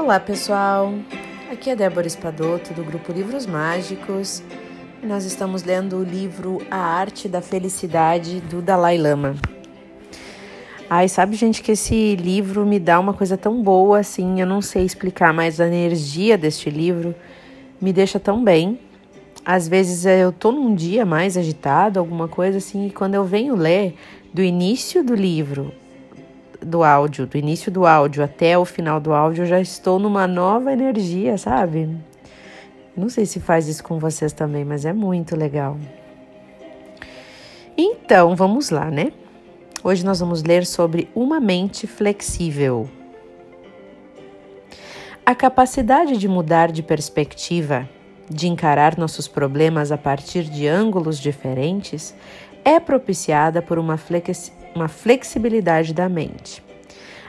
Olá pessoal, aqui é Débora Espadoto do grupo Livros Mágicos e nós estamos lendo o livro A Arte da Felicidade do Dalai Lama. Ai, sabe gente que esse livro me dá uma coisa tão boa assim, eu não sei explicar, mas a energia deste livro me deixa tão bem. Às vezes eu tô num dia mais agitado, alguma coisa assim, e quando eu venho ler do início do livro do áudio, do início do áudio até o final do áudio, eu já estou numa nova energia, sabe? Não sei se faz isso com vocês também, mas é muito legal. Então, vamos lá, né? Hoje nós vamos ler sobre uma mente flexível. A capacidade de mudar de perspectiva, de encarar nossos problemas a partir de ângulos diferentes, é propiciada por uma, flex, uma flexibilidade da mente.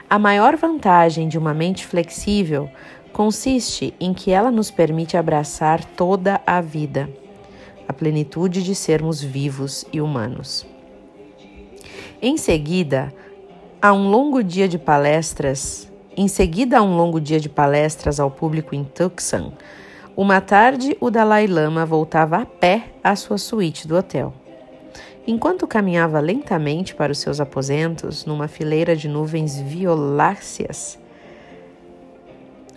A maior vantagem de uma mente flexível consiste em que ela nos permite abraçar toda a vida, a plenitude de sermos vivos e humanos. Em seguida, a um longo dia de palestras, em seguida a um longo dia de palestras ao público em Tucson, uma tarde o Dalai Lama voltava a pé à sua suíte do hotel. Enquanto caminhava lentamente para os seus aposentos, numa fileira de nuvens violáceas,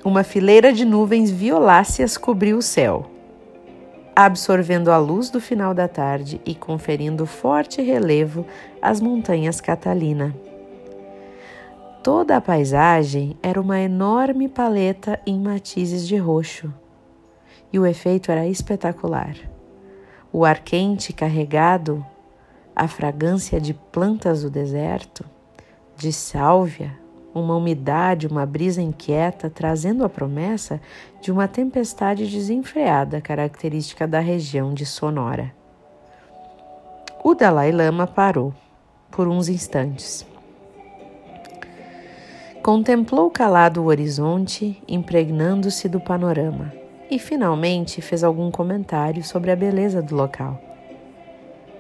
uma fileira de nuvens violáceas cobriu o céu, absorvendo a luz do final da tarde e conferindo forte relevo às montanhas Catalina. Toda a paisagem era uma enorme paleta em matizes de roxo, e o efeito era espetacular. O ar quente carregado a fragrância de plantas do deserto, de sálvia, uma umidade, uma brisa inquieta, trazendo a promessa de uma tempestade desenfreada característica da região de Sonora. O Dalai Lama parou por uns instantes. Contemplou calado o horizonte, impregnando-se do panorama, e finalmente fez algum comentário sobre a beleza do local.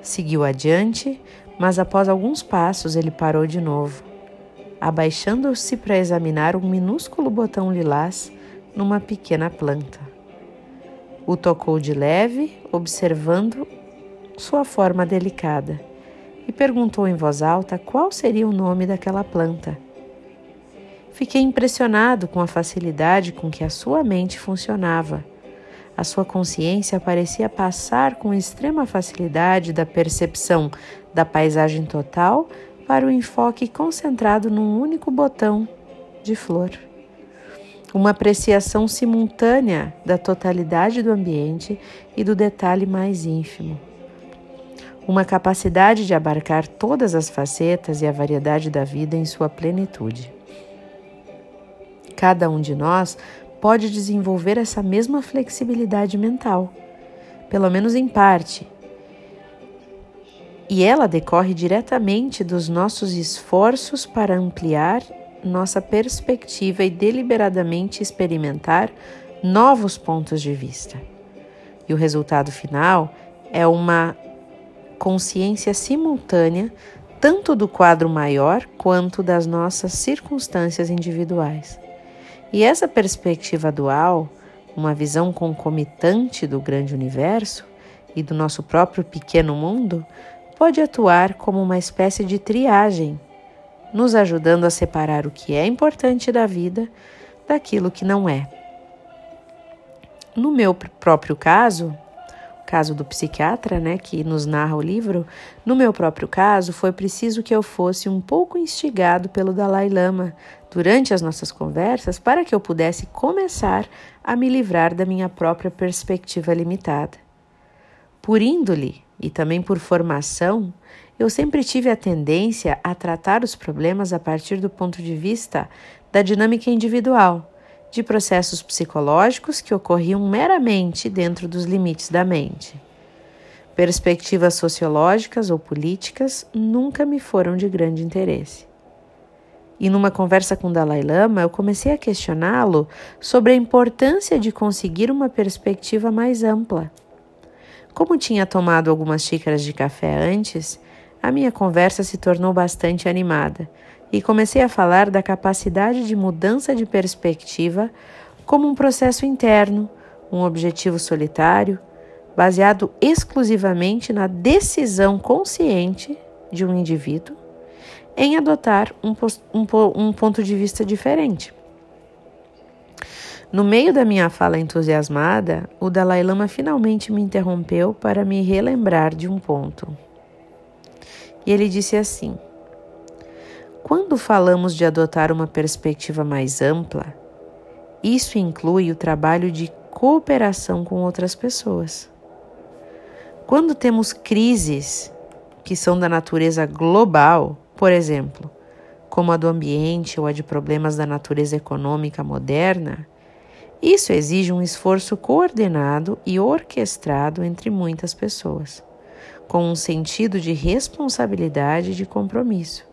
Seguiu adiante, mas após alguns passos ele parou de novo, abaixando-se para examinar um minúsculo botão lilás numa pequena planta. O tocou de leve, observando sua forma delicada, e perguntou em voz alta qual seria o nome daquela planta. Fiquei impressionado com a facilidade com que a sua mente funcionava a sua consciência parecia passar com extrema facilidade da percepção da paisagem total para o enfoque concentrado num único botão de flor. Uma apreciação simultânea da totalidade do ambiente e do detalhe mais ínfimo. Uma capacidade de abarcar todas as facetas e a variedade da vida em sua plenitude. Cada um de nós pode desenvolver essa mesma flexibilidade mental, pelo menos em parte. E ela decorre diretamente dos nossos esforços para ampliar nossa perspectiva e deliberadamente experimentar novos pontos de vista. E o resultado final é uma consciência simultânea tanto do quadro maior quanto das nossas circunstâncias individuais. E essa perspectiva dual, uma visão concomitante do grande universo e do nosso próprio pequeno mundo, pode atuar como uma espécie de triagem, nos ajudando a separar o que é importante da vida daquilo que não é. No meu próprio caso, caso do psiquiatra, né, que nos narra o livro, no meu próprio caso, foi preciso que eu fosse um pouco instigado pelo Dalai Lama durante as nossas conversas para que eu pudesse começar a me livrar da minha própria perspectiva limitada. Por índole e também por formação, eu sempre tive a tendência a tratar os problemas a partir do ponto de vista da dinâmica individual de processos psicológicos que ocorriam meramente dentro dos limites da mente. Perspectivas sociológicas ou políticas nunca me foram de grande interesse. E numa conversa com Dalai Lama, eu comecei a questioná-lo sobre a importância de conseguir uma perspectiva mais ampla. Como tinha tomado algumas xícaras de café antes, a minha conversa se tornou bastante animada e comecei a falar da capacidade de mudança de perspectiva como um processo interno, um objetivo solitário, baseado exclusivamente na decisão consciente de um indivíduo em adotar um, um, um ponto de vista diferente. No meio da minha fala entusiasmada, o Dalai Lama finalmente me interrompeu para me relembrar de um ponto. E ele disse assim: Quando falamos de adotar uma perspectiva mais ampla, isso inclui o trabalho de cooperação com outras pessoas. Quando temos crises que são da natureza global, por exemplo, como a do ambiente ou a de problemas da natureza econômica moderna, isso exige um esforço coordenado e orquestrado entre muitas pessoas, com um sentido de responsabilidade e de compromisso.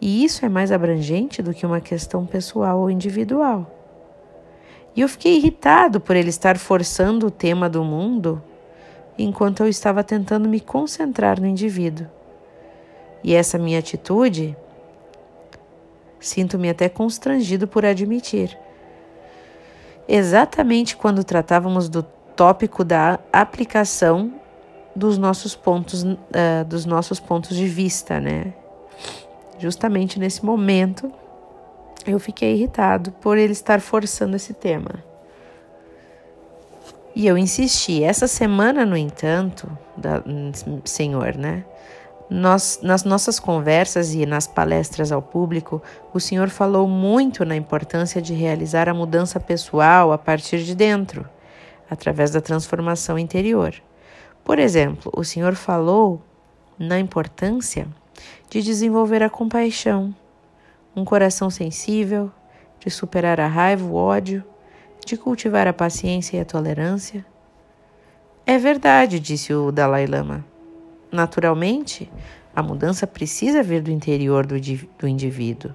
E isso é mais abrangente do que uma questão pessoal ou individual. E eu fiquei irritado por ele estar forçando o tema do mundo enquanto eu estava tentando me concentrar no indivíduo. E essa minha atitude, sinto-me até constrangido por admitir, exatamente quando tratávamos do tópico da aplicação dos nossos pontos, uh, dos nossos pontos de vista, né? Justamente nesse momento, eu fiquei irritado por ele estar forçando esse tema. E eu insisti. Essa semana, no entanto, da, senhor, né? Nós, nas nossas conversas e nas palestras ao público, o Senhor falou muito na importância de realizar a mudança pessoal a partir de dentro, através da transformação interior. Por exemplo, o Senhor falou na importância de desenvolver a compaixão, um coração sensível, de superar a raiva, o ódio, de cultivar a paciência e a tolerância. É verdade, disse o Dalai Lama. Naturalmente, a mudança precisa vir do interior do, do indivíduo.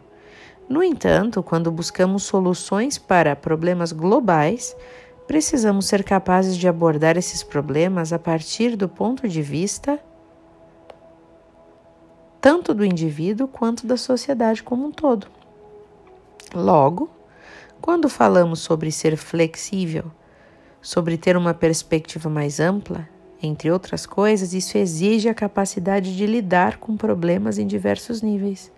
No entanto, quando buscamos soluções para problemas globais, precisamos ser capazes de abordar esses problemas a partir do ponto de vista tanto do indivíduo quanto da sociedade como um todo. Logo, quando falamos sobre ser flexível, sobre ter uma perspectiva mais ampla, entre outras coisas, isso exige a capacidade de lidar com problemas em diversos níveis,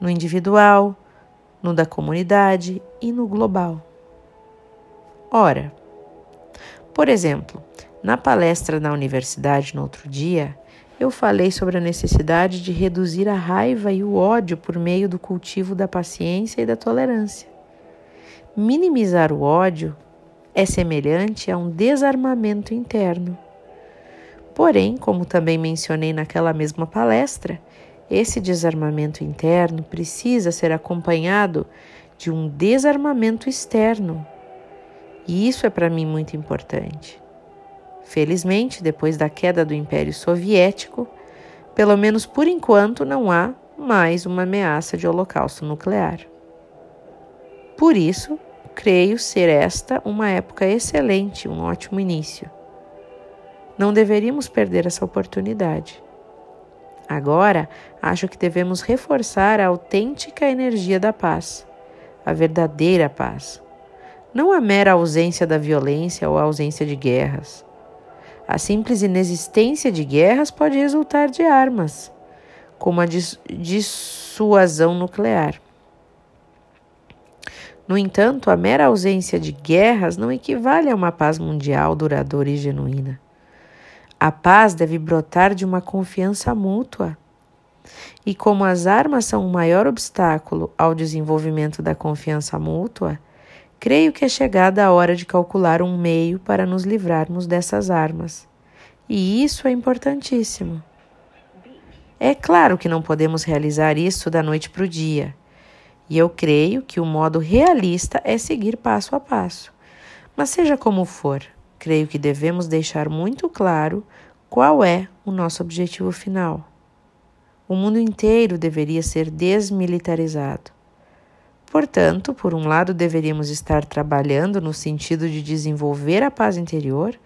no individual, no da comunidade e no global. Ora, por exemplo, na palestra na universidade no outro dia, eu falei sobre a necessidade de reduzir a raiva e o ódio por meio do cultivo da paciência e da tolerância. Minimizar o ódio é semelhante a um desarmamento interno. Porém, como também mencionei naquela mesma palestra, esse desarmamento interno precisa ser acompanhado de um desarmamento externo. E isso é para mim muito importante. Felizmente, depois da queda do Império Soviético, pelo menos por enquanto não há mais uma ameaça de holocausto nuclear. Por isso, creio ser esta uma época excelente, um ótimo início. Não deveríamos perder essa oportunidade. Agora, acho que devemos reforçar a autêntica energia da paz, a verdadeira paz. Não a mera ausência da violência ou a ausência de guerras. A simples inexistência de guerras pode resultar de armas, como a dissuasão nuclear. No entanto, a mera ausência de guerras não equivale a uma paz mundial duradoura e genuína. A paz deve brotar de uma confiança mútua. E como as armas são o maior obstáculo ao desenvolvimento da confiança mútua, creio que é chegada a hora de calcular um meio para nos livrarmos dessas armas. E isso é importantíssimo. É claro que não podemos realizar isso da noite para o dia. E eu creio que o modo realista é seguir passo a passo. Mas seja como for, creio que devemos deixar muito claro qual é o nosso objetivo final. O mundo inteiro deveria ser desmilitarizado. Portanto, por um lado, deveríamos estar trabalhando no sentido de desenvolver a paz interior,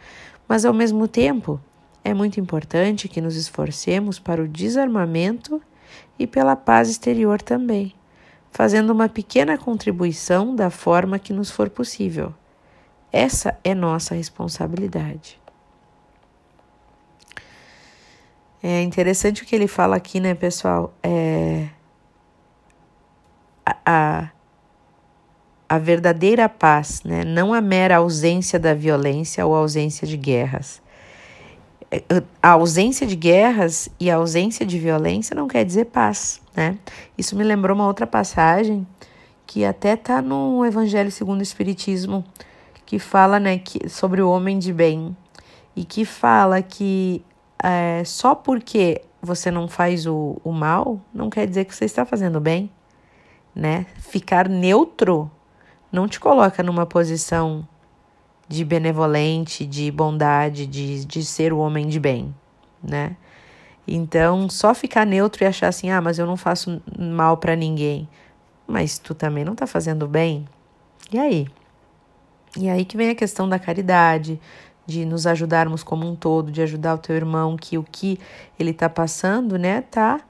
mas ao mesmo tempo é muito importante que nos esforcemos para o desarmamento e pela paz exterior também, fazendo uma pequena contribuição da forma que nos for possível. Essa é nossa responsabilidade. É interessante o que ele fala aqui, né, pessoal? É a, a verdadeira paz, né? não a mera ausência da violência ou ausência de guerras. É, a ausência de guerras e a ausência de violência não quer dizer paz, né? Isso me lembrou uma outra passagem que até está no Evangelho segundo o Espiritismo, que fala, né, que, sobre o homem de bem e que fala que é, só porque você não faz o, o mal não quer dizer que você está fazendo bem, né? Ficar neutro não te coloca numa posição de benevolente, de bondade, de, de ser o homem de bem, né? Então, só ficar neutro e achar assim, ah, mas eu não faço mal para ninguém. Mas tu também não tá fazendo bem? E aí? E aí que vem a questão da caridade, de nos ajudarmos como um todo, de ajudar o teu irmão, que o que ele tá passando, né, tá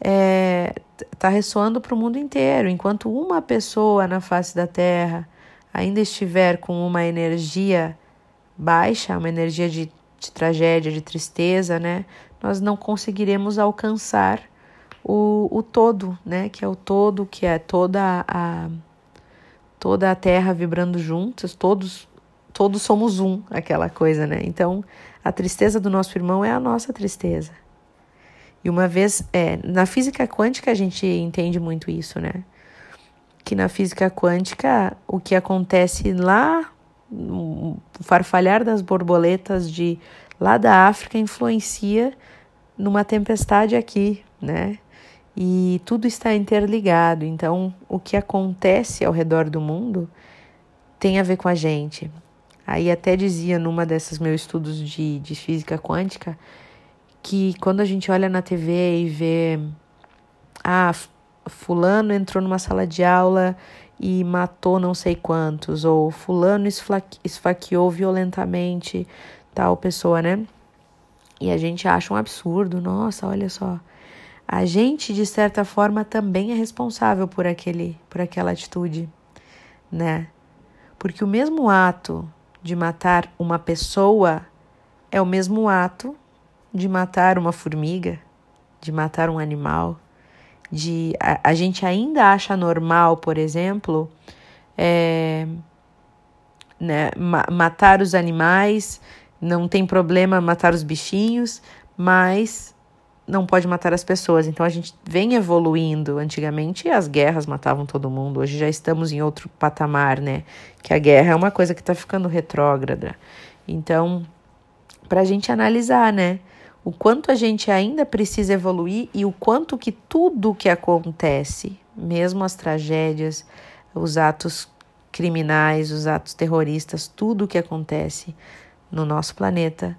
é, tá ressoando para o mundo inteiro. Enquanto uma pessoa na face da Terra ainda estiver com uma energia baixa, uma energia de, de tragédia, de tristeza, né, nós não conseguiremos alcançar o, o todo, né, que é o todo, que é toda a toda a Terra vibrando juntos, todos todos somos um, aquela coisa, né? Então, a tristeza do nosso irmão é a nossa tristeza. E uma vez, é, na física quântica a gente entende muito isso, né? Que na física quântica o que acontece lá, o farfalhar das borboletas de lá da África influencia numa tempestade aqui, né? E tudo está interligado. Então, o que acontece ao redor do mundo tem a ver com a gente. Aí até dizia numa dessas meus estudos de, de física quântica que quando a gente olha na TV e vê ah, fulano entrou numa sala de aula e matou não sei quantos, ou fulano esfaqueou violentamente tal pessoa, né? E a gente acha um absurdo, nossa, olha só. A gente, de certa forma, também é responsável por, aquele, por aquela atitude, né? Porque o mesmo ato de matar uma pessoa é o mesmo ato de matar uma formiga, de matar um animal, de a, a gente ainda acha normal, por exemplo, é, né, ma matar os animais, não tem problema matar os bichinhos, mas não pode matar as pessoas. Então a gente vem evoluindo. Antigamente as guerras matavam todo mundo. Hoje já estamos em outro patamar, né? Que a guerra é uma coisa que está ficando retrógrada. Então, para a gente analisar, né? o quanto a gente ainda precisa evoluir e o quanto que tudo que acontece, mesmo as tragédias, os atos criminais, os atos terroristas, tudo que acontece no nosso planeta,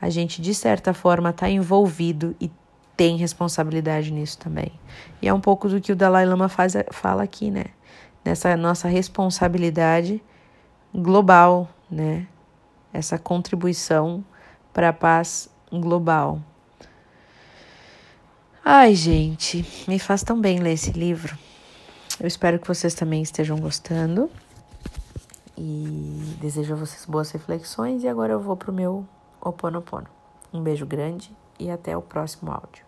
a gente de certa forma está envolvido e tem responsabilidade nisso também. E é um pouco do que o Dalai Lama faz, fala aqui, né? Nessa nossa responsabilidade global, né? Essa contribuição para a paz global. Ai, gente, me faz tão bem ler esse livro. Eu espero que vocês também estejam gostando. E desejo a vocês boas reflexões. E agora eu vou pro meu Oponopono. Um beijo grande e até o próximo áudio.